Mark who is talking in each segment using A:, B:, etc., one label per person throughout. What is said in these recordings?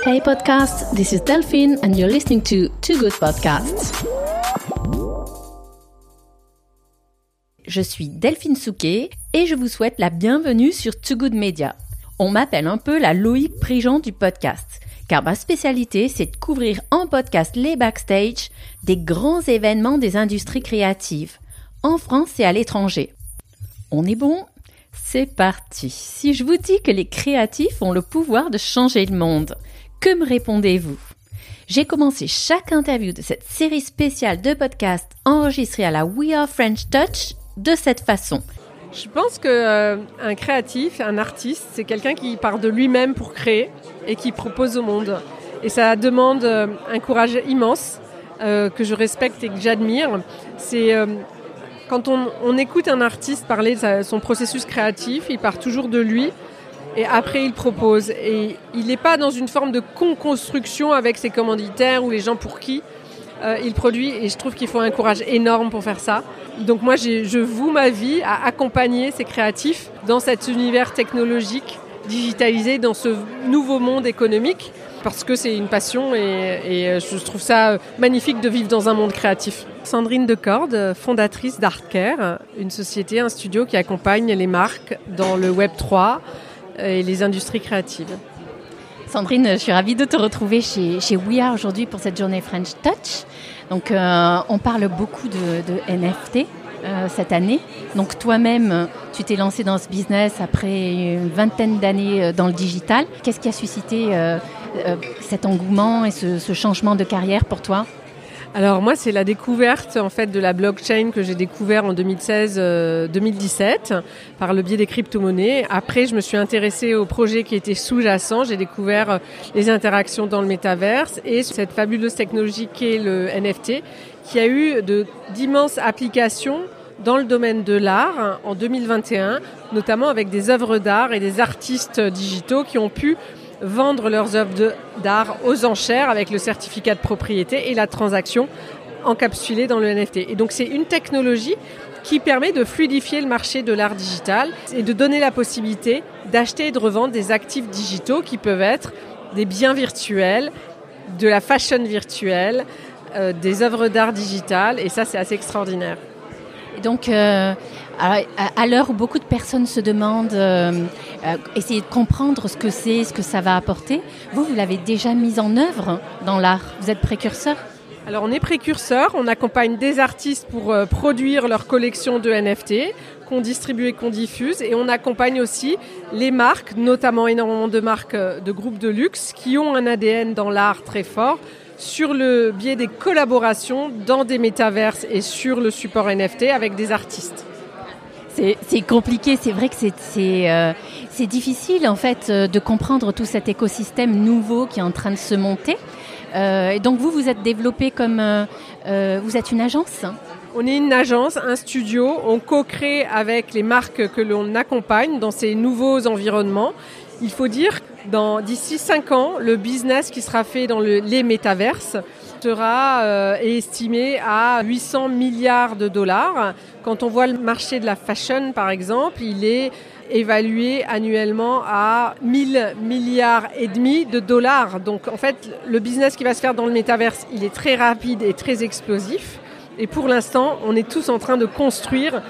A: Hey podcast, this is Delphine and you're listening to Too Good Podcasts. Je suis Delphine Souquet et je vous souhaite la bienvenue sur Too Good Media. On m'appelle un peu la Loïc Prigent du podcast, car ma spécialité c'est de couvrir en podcast les backstage des grands événements des industries créatives, en France et à l'étranger. On est bon? C'est parti. Si je vous dis que les créatifs ont le pouvoir de changer le monde, que me répondez-vous? J'ai commencé chaque interview de cette série spéciale de podcasts enregistrée à la We Are French Touch de cette façon.
B: Je pense que euh, un créatif, un artiste, c'est quelqu'un qui part de lui-même pour créer et qui propose au monde. Et ça demande euh, un courage immense euh, que je respecte et que j'admire. C'est quand on, écoute un artiste parler de son processus créatif, il part toujours de lui et après il propose. Et il n'est pas dans une forme de con-construction avec ses commanditaires ou les gens pour qui euh, il produit. Et je trouve qu'il faut un courage énorme pour faire ça. Donc moi, je voue ma vie à accompagner ces créatifs dans cet univers technologique digitalisé, dans ce nouveau monde économique parce que c'est une passion et, euh, je trouve ça magnifique de vivre dans un monde créatif. Sandrine Decorde, fondatrice d'Artcare, une société, un studio qui accompagne les marques dans le Web 3 et les industries créatives.
A: Sandrine, je suis ravie de te retrouver chez, chez We Are aujourd'hui pour cette journée French Touch. Donc, euh, on parle beaucoup de, NFT euh, cette année. Donc, toi-même, tu t'es lancé dans ce business après une vingtaine d'années dans le digital. Qu'est-ce qui a suscité euh, cet engouement et ce, changement de carrière pour toi?
B: Alors moi, c'est la découverte en fait de la blockchain que j'ai découvert en 2016-2017 euh, par le biais des crypto-monnaies. Après, je me suis intéressée au projet qui était sous-jacent. J'ai découvert euh, les interactions dans le métaverse et cette fabuleuse technologie qu'est le NFT, qui a eu d'immenses applications dans le domaine de l'art en 2021, notamment avec des œuvres d'art et des artistes digitaux qui ont pu vendre leurs œuvres d'art aux enchères avec le certificat de propriété et la transaction encapsulée dans le NFT. Et donc c'est une technologie qui permet de fluidifier le marché de l'art digital et de donner la possibilité d'acheter et de revendre des actifs digitaux qui peuvent être des biens virtuels, de la fashion virtuelle, euh, des œuvres d'art digitales et ça c'est assez extraordinaire.
A: Et donc, euh, à, l'heure où beaucoup de personnes se demandent, euh, euh, essayer de comprendre ce que c'est, ce que ça va apporter, vous, vous l'avez déjà mis en œuvre dans l'art. Vous êtes précurseur
B: alors on est précurseur, on accompagne des artistes pour produire leur collection de NFT qu'on distribue et qu'on diffuse et on accompagne aussi les marques, notamment énormément de marques de groupes de luxe qui ont un ADN dans l'art très fort sur le biais des collaborations dans des métaverses et sur le support NFT avec des artistes.
A: C'est compliqué, c'est vrai que c'est euh, difficile en fait euh, de comprendre tout cet écosystème nouveau qui est en train de se monter. Euh, et donc vous, vous êtes développé comme... vous êtes une agence
B: on est une agence, un studio, on co-crée avec les marques que l'on accompagne dans ces nouveaux environnements. Il faut dire d'ici 5 ans, le business qui sera fait dans les métaverses sera euh, estimé à 800 milliards de dollars. Quand on voit le marché de la fashion, par exemple, il est évalué annuellement à 1000 milliards et demi de dollars. Donc en fait, le business qui va se faire dans le métaverse, il est très rapide et très explosif. Et pour l'instant, on est tous en train de construire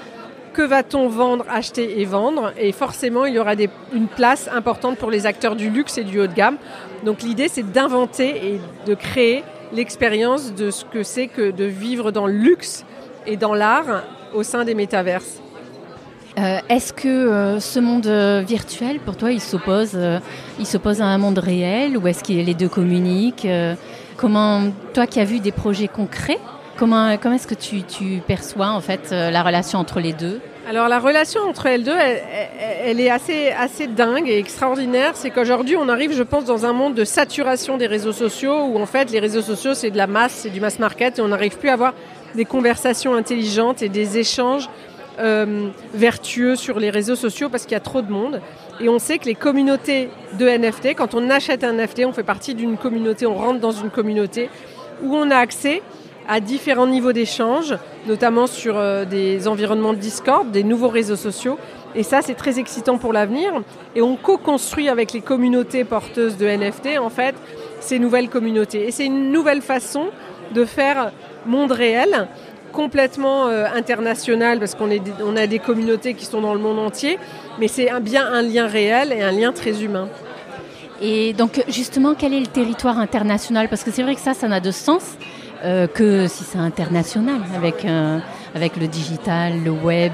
B: que va-t-on vendre, acheter et vendre Et forcément, il y aura une place importante pour les acteurs du luxe et du haut de gamme. Donc l'idée, c'est d'inventer et de créer l'expérience de ce que c'est que de vivre dans le luxe et dans l'art au sein des métaverses.
A: Euh, est-ce que euh, ce monde euh, virtuel, pour toi, il s'oppose, à un monde réel ou est-ce que les deux communiquent Comment, toi qui as vu des projets concrets, comment, comment est-ce que tu, tu, perçois en fait la relation entre les deux?
B: Alors la relation entre elles deux, elle, est assez, assez dingue et extraordinaire. C'est qu'aujourd'hui, on arrive, je pense, dans un monde de saturation des réseaux sociaux où en fait les réseaux sociaux, c'est de la masse, c'est du mass market et on n'arrive plus à avoir des conversations intelligentes et des échanges euh, vertueux sur les réseaux sociaux parce qu'il y a trop de monde. Et on sait que les communautés de NFT, quand on achète un NFT, on fait partie d'une communauté, on rentre dans une communauté où on a accès à différents niveaux d'échange, notamment sur euh, des environnements de Discord, des nouveaux réseaux sociaux. Et ça, c'est très excitant pour l'avenir. Et on co-construit avec les communautés porteuses de NFT, en fait, ces nouvelles communautés. Et c'est une nouvelle façon de faire monde réel, complètement euh, international, parce qu'on on a des communautés qui sont dans le monde entier, mais c'est bien un lien réel et un lien très humain.
A: Et donc, justement, quel est le territoire international? Parce que c'est vrai que ça, ça n'a de sens euh, que si c'est international, avec, avec le digital, le web.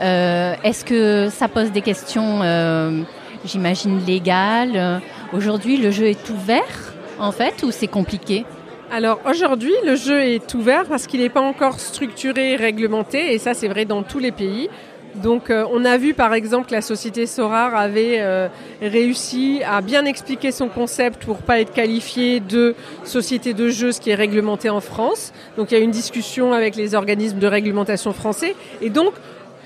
A: Euh, est-ce que ça pose des questions, euh, j'imagine, légales? Aujourd'hui, le jeu est ouvert, en fait, ou c'est compliqué?
B: Alors aujourd'hui, le jeu est ouvert parce qu'il n'est pas encore structuré réglementé, et ça c'est vrai dans tous les pays. Donc euh, on a vu par exemple que la société Sorar avait réussi à bien expliquer son concept pour pas être qualifié de société de jeu, ce qui est réglementé en France. Donc il y a une discussion avec les organismes de réglementation français. Et donc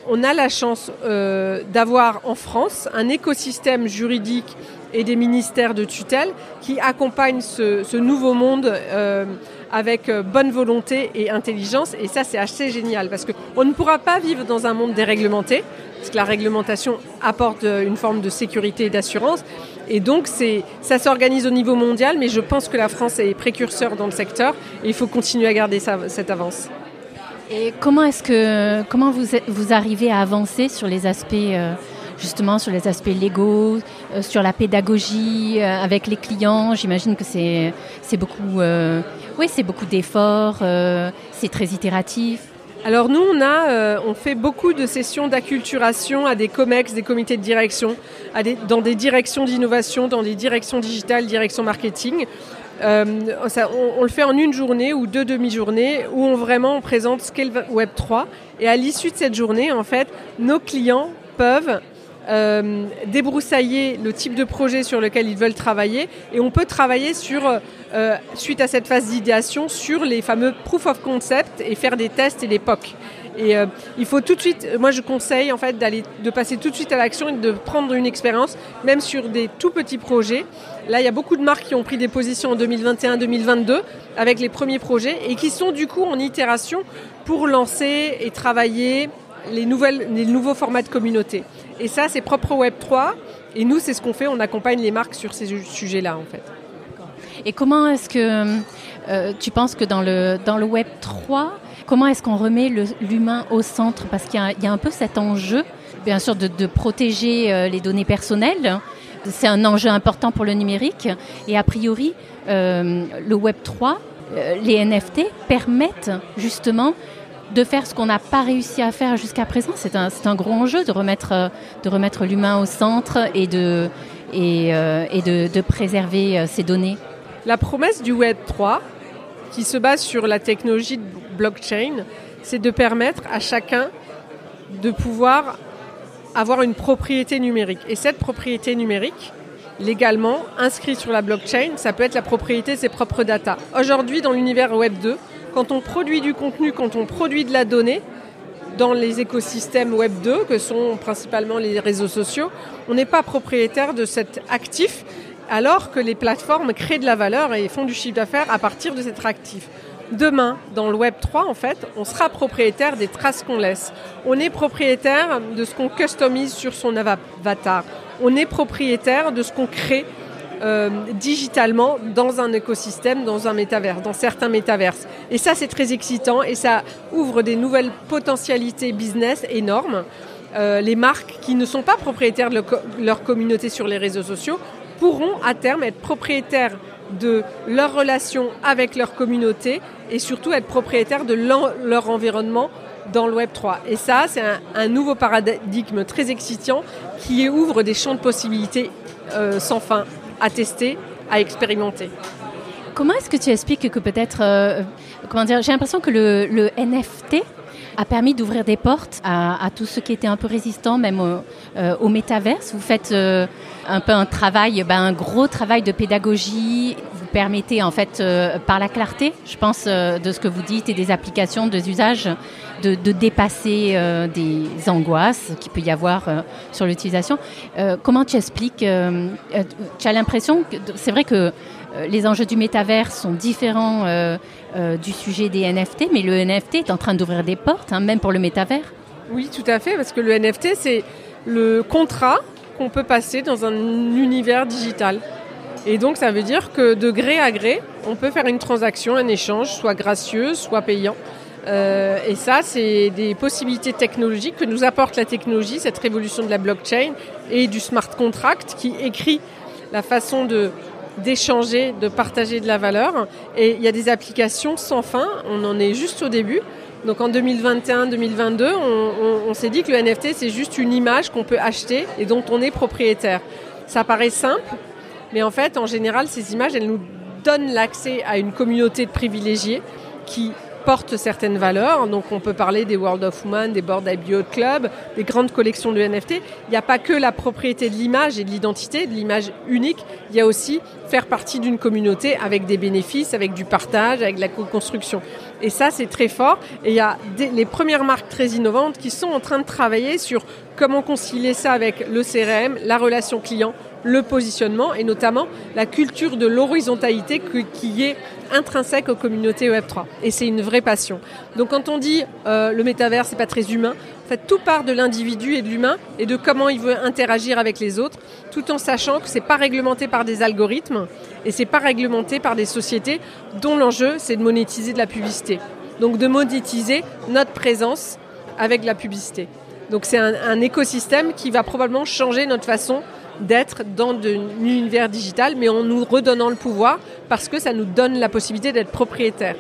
B: on a la chance euh, d'avoir en France un écosystème juridique et des ministères de tutelle qui accompagnent ce, nouveau monde euh, avec euh, bonne volonté et intelligence. Et ça, c'est assez génial parce qu'on ne pourra pas vivre dans un monde déréglementé, parce que la réglementation apporte une forme de sécurité et d'assurance. Et donc, ça s'organise au niveau mondial, mais je pense que la France est précurseur dans le secteur et il faut continuer à garder cette avance.
A: Et comment est-ce que comment vous vous arrivez à avancer sur les aspects euh, justement sur les aspects légaux, euh, sur la pédagogie euh, avec les clients? J'imagine que c'est beaucoup oui c'est beaucoup d'efforts, c'est très itératif.
B: Alors nous, on a, on fait beaucoup de sessions d'acculturation à des COMEX, des comités de direction, dans des directions d'innovation, dans des directions digitales, directions marketing, euh, on, le fait en une journée ou deux demi-journées où on vraiment présente Scale Web 3 et à l'issue de cette journée, en fait, nos clients peuvent euh, débroussailler le type de projet sur lequel ils veulent travailler et on peut travailler sur, euh, suite à cette phase d'idéation, sur les fameux proof of concept et faire des tests et des POC. Et euh, il faut tout de suite, moi je conseille en fait d'aller, de passer tout de suite à l'action et de prendre une expérience, même sur des tout petits projets. Là, il y a beaucoup de marques qui ont pris des positions en 2021-2022 avec les premiers projets et qui sont du coup en itération pour lancer et travailler les, nouvelles, les nouveaux formats de communauté. Et ça, c'est propre au Web 3. Et nous, c'est ce qu'on fait. On accompagne les marques sur ces sujets-là, en fait.
A: Et comment est-ce que euh, tu penses que dans le, dans le Web 3, Comment est-ce qu'on remet l'humain au centre? Parce qu'il y, a un peu cet enjeu, bien sûr, de, protéger euh, les données personnelles. C'est un enjeu important pour le numérique. Et a priori, euh, le Web 3, euh, les NFT permettent justement de faire ce qu'on n'a pas réussi à faire jusqu'à présent. C'est un, un, gros enjeu de remettre, de remettre l'humain au centre et, de, et, et de, de préserver ces données.
B: La promesse du Web 3, qui se base sur la technologie de blockchain, c'est de permettre à chacun de pouvoir avoir une propriété numérique. Et cette propriété numérique, légalement inscrite sur la blockchain, ça peut être la propriété de ses propres data. Aujourd'hui, dans l'univers Web 2, quand on produit du contenu, quand on produit de la donnée, dans les écosystèmes Web 2, que sont principalement les réseaux sociaux, on n'est pas propriétaire de cet actif alors que les plateformes créent de la valeur et font du chiffre d'affaires à partir de cet actif. Demain, dans le Web 3, en fait, on sera propriétaire des traces qu'on laisse. On est propriétaire de ce qu'on customise sur son avatar. On est propriétaire de ce qu'on crée euh, digitalement dans un écosystème, dans un métaverse, dans certains métaverses. Et ça, c'est très excitant et ça ouvre des nouvelles potentialités business énormes. Euh, les marques qui ne sont pas propriétaires de leur communauté sur les réseaux sociaux pourront à terme être propriétaires de leur relation avec leur communauté et surtout être propriétaires de leur environnement dans le Web 3. Et ça, c'est un, nouveau paradigme très excitant qui ouvre des champs de possibilités euh, sans fin à tester, à expérimenter.
A: Comment est-ce que tu expliques que peut-être, euh, comment dire, j'ai l'impression que le, le NFT a permis d'ouvrir des portes à, tous ceux qui étaient un peu résistants, même au, euh, métaverse. Vous faites euh, un peu un travail, ben, un gros travail de pédagogie. Vous permettez en fait, euh, par la clarté, je pense, de ce que vous dites et des applications, des usages, de, de dépasser des angoisses qu'il peut y avoir sur l'utilisation. comment tu expliques Tu as l'impression que c'est vrai que les enjeux du métavers sont différents euh, du sujet des NFT, mais le NFT est en train d'ouvrir des portes, hein, même pour le métavers.
B: Oui, tout à fait, parce que le NFT, c'est le contrat qu'on peut passer dans un univers digital. Et donc ça veut dire que de gré à gré, on peut faire une transaction, un échange, soit gracieux, soit payant. Euh, et ça, c'est des possibilités technologiques que nous apporte la technologie, cette révolution de la blockchain et du smart contract qui écrit la façon de d'échanger, de partager de la valeur. Et il y a des applications sans fin, on en est juste au début. Donc en 2021-2022, on, on s'est dit que le NFT, c'est juste une image qu'on peut acheter et dont on est propriétaire. Ça paraît simple, mais en fait, en général, ces images, elles nous donnent l'accès à une communauté de privilégiés qui portent certaines valeurs. Donc on peut parler des World of Women, des Board IBO Club, des grandes collections de NFT. Il n'y a pas que la propriété de l'image et de l'identité, de l'image unique. Il y a aussi faire partie d'une communauté avec des bénéfices, avec du partage, avec la co-construction. Et ça, c'est très fort. Et il y a des, les premières marques très innovantes qui sont en train de travailler sur comment concilier ça avec le CRM, la relation client, le positionnement et notamment la culture de l'horizontalité qui est intrinsèque aux communautés Web3. Et c'est une vraie passion. Donc quand on dit euh, le métavers, c'est pas très humain, en fait, tout part de l'individu et de l'humain et de comment il veut interagir avec les autres, tout en sachant que c'est pas réglementé par des algorithmes et c'est pas réglementé par des sociétés dont l'enjeu c'est de monétiser de la publicité. Donc de monétiser notre présence avec la publicité. Donc c'est un, un écosystème qui va probablement changer notre façon d'être dans un univers digital, mais en nous redonnant le pouvoir parce que ça nous donne la possibilité d'être propriétaire.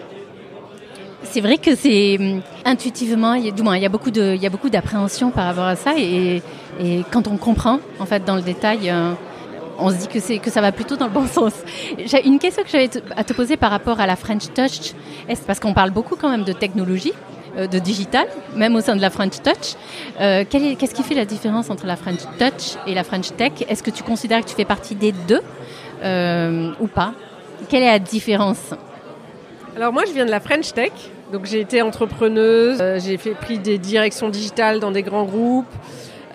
A: C'est vrai que c'est hum, intuitivement, du moins, il y a beaucoup de, il y a beaucoup d'appréhension par rapport à ça, et, quand on comprend, en fait, dans le détail, euh, on se dit que c'est que ça va plutôt dans le bon sens. J'ai une question que j'avais à te poser par rapport à la French Touch, est parce qu'on parle beaucoup quand même de technologie, de digital, même au sein de la French Touch. Euh, Qu'est-ce qui fait la différence entre la French Touch et la French Tech? Est-ce que tu considères que tu fais partie des deux euh, ou pas? Quelle est la différence?
B: Alors moi, je viens de la French Tech. Donc j'ai été entrepreneuse, euh, j'ai pris des directions digitales dans des grands groupes.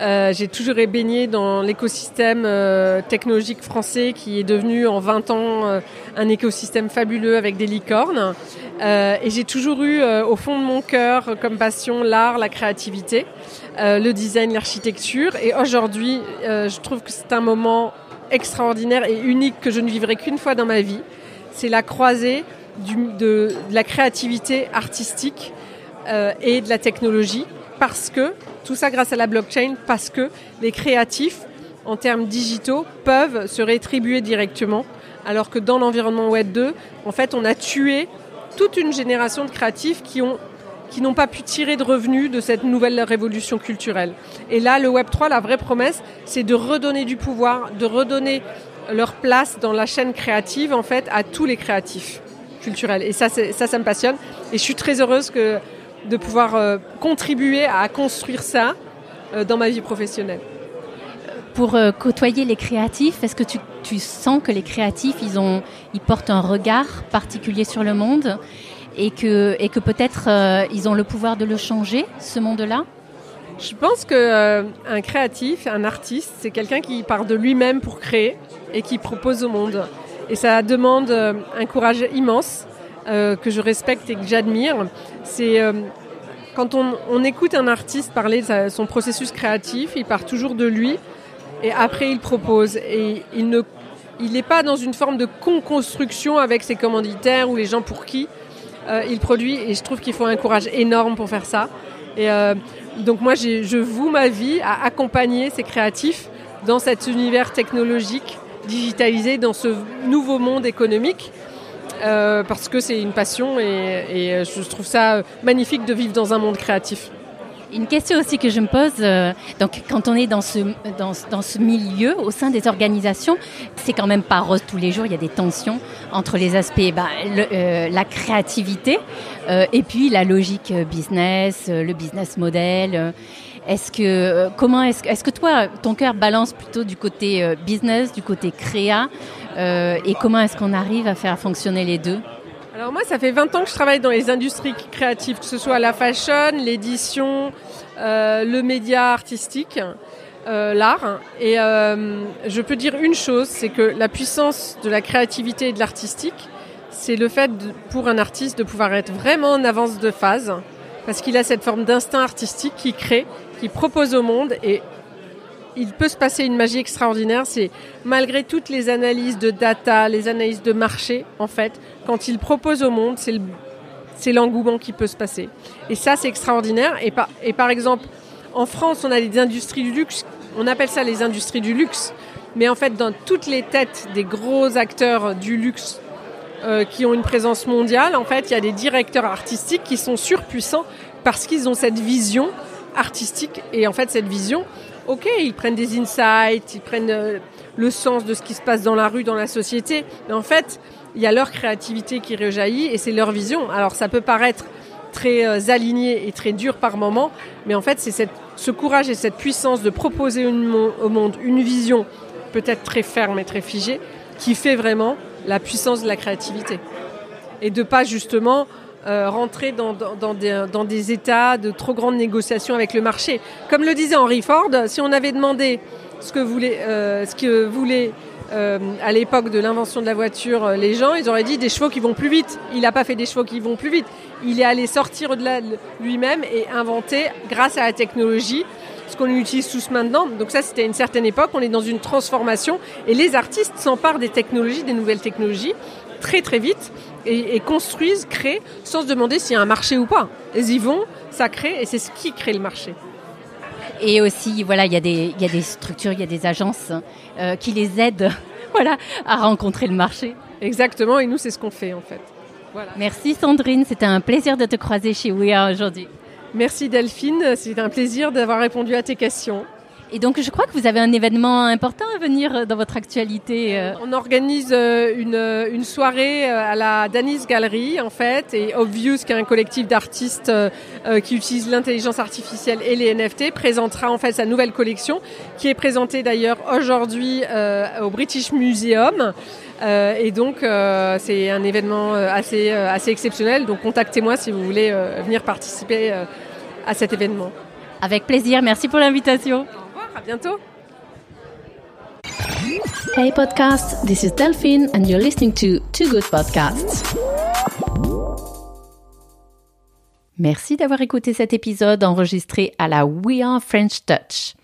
B: Euh, j'ai toujours baigné dans l'écosystème euh, technologique français qui est devenu en 20 ans euh, un écosystème fabuleux avec des licornes. Et j'ai toujours eu au fond de mon cœur comme passion l'art, la créativité, le design, l'architecture. Et aujourd'hui, je trouve que c'est un moment extraordinaire et unique que je ne vivrai qu'une fois dans ma vie. C'est la croisée de, de, la créativité artistique et de la technologie parce que tout ça grâce à la blockchain parce que les créatifs, en termes digitaux, peuvent se rétribuer directement, alors que dans l'environnement Web 2, en fait, on a tué toute une génération de créatifs qui ont qui n'ont pas pu tirer de revenus de cette nouvelle révolution culturelle. Et là, le Web 3, la vraie promesse, c'est de redonner du pouvoir, de redonner leur place dans la chaîne créative, en fait, à tous les créatifs culturels. Et ça, ça, ça me passionne. Et je suis très heureuse que de pouvoir euh, contribuer à construire ça euh, dans ma vie professionnelle.
A: Pour euh, côtoyer les créatifs, est-ce que tu, tu, sens que les créatifs, ils, ont, ils portent un regard particulier sur le monde et que, et que peut-être ils ont le pouvoir de le changer, ce monde-là?
B: Je pense qu'un euh, créatif, un artiste, c'est quelqu'un qui part de lui-même pour créer et qui propose au monde. Et ça demande un courage immense euh, que je respecte et que j'admire. C'est euh, quand on, écoute un artiste parler de son processus créatif, il part toujours de lui et après il propose. Et il ne il n'est pas dans une forme de con-construction avec ses commanditaires ou les gens pour qui euh, il produit. Et je trouve qu'il faut un courage énorme pour faire ça. Et donc moi, je voue ma vie à accompagner ces créatifs dans cet univers technologique digitalisé, dans ce nouveau monde économique euh, parce que c'est une passion et, euh, je trouve ça magnifique de vivre dans un monde créatif.
A: Une question aussi que je me pose, euh, donc quand on est dans ce, dans, dans, ce milieu, au sein des organisations, c'est quand même pas rose tous les jours, il y a des tensions entre les aspects, bah, la créativité et puis la logique business, le business model. Est-ce que comment est-ce, est-ce que toi ton cœur balance plutôt du côté business, du côté créa euh, et comment est-ce qu'on arrive à faire fonctionner les deux?
B: Alors moi, ça fait 20 ans que je travaille dans les industries créatives, que ce soit la fashion, l'édition, euh, le média artistique, euh, l'art. Et euh, je peux dire une chose, c'est que la puissance de la créativité et de l'artistique, c'est le fait pour un artiste de pouvoir être vraiment en avance de phase, parce qu'il a cette forme d'instinct artistique qui crée, qui propose au monde et il peut se passer une magie extraordinaire. C'est malgré toutes les analyses de data, les analyses de marché, en fait, quand il propose au monde, c'est c'est l'engouement qui peut se passer. Et ça, c'est extraordinaire. Et par, et par exemple, en France, on a des industries du luxe. On appelle ça les industries du luxe. Mais en fait, dans toutes les têtes des gros acteurs du luxe euh, qui ont une présence mondiale, en fait, il y a des directeurs artistiques qui sont surpuissants parce qu'ils ont cette vision artistique. Et en fait, cette vision, ok, ils prennent des insights, ils prennent euh, le sens de ce qui se passe dans la rue, dans la société. Mais en fait, il y a leur créativité qui rejaillit et c'est leur vision. Alors, ça peut paraître très euh, aligné et très dur par moment, mais en fait, c'est ce courage et cette puissance de proposer au monde une vision peut-être très ferme et très figée qui fait vraiment la puissance de la créativité. Et de pas justement euh, rentrer dans, dans, des, états de trop grandes négociations avec le marché. Comme le disait Henry Ford, si on avait demandé ce que voulait, euh, ce que euh, à l'époque de l'invention de la voiture les gens, ils auraient dit des chevaux qui vont plus vite. Il n'a pas fait des chevaux qui vont plus vite. Il est allé sortir de là lui-même et inventer, grâce à la technologie, ce qu'on utilise tous maintenant. Donc ça, c'était une certaine époque. On est dans une transformation et les artistes s'emparent des technologies, des nouvelles technologies très très vite et, construisent, créent, sans se demander s'il y a un marché ou pas. Ils y vont, ça crée, et c'est ce qui crée le marché.
A: Et aussi, voilà, il y, a des, y a des structures, il y a des agences euh, qui les aident voilà, à rencontrer le marché.
B: Exactement, et nous, c'est ce qu'on fait en fait.
A: Voilà. Merci Sandrine, c'était un plaisir de te croiser chez We aujourd'hui.
B: Merci Delphine, c'était un plaisir d'avoir répondu à tes questions.
A: Et donc, je crois que vous avez un événement important à venir euh, dans votre actualité. Euh.
B: On organise euh, une, une soirée à la Danis Gallery, en fait, et Obvious, qui est un collectif d'artistes qui utilise l'intelligence artificielle et les NFT, présentera en fait sa nouvelle collection, qui est présentée d'ailleurs aujourd'hui au British Museum. et donc, c'est un événement assez, assez exceptionnel. Donc, contactez-moi si vous voulez venir participer à cet événement.
A: Avec plaisir. Merci pour l'invitation.
B: À bientôt.
A: Hey podcast, this is Delphine and you're listening to Two Good Podcasts. Merci d'avoir écouté cet épisode enregistré à la We Are French Touch.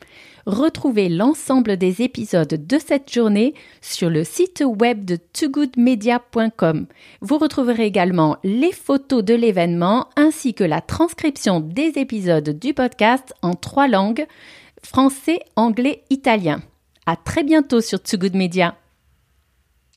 A: Retrouvez l'ensemble des épisodes de cette journée sur le site web de togoodmedia.com. Vous retrouverez également les photos de l'événement ainsi que la transcription des épisodes du podcast en trois langues français, anglais, italien. À très bientôt sur Too Media.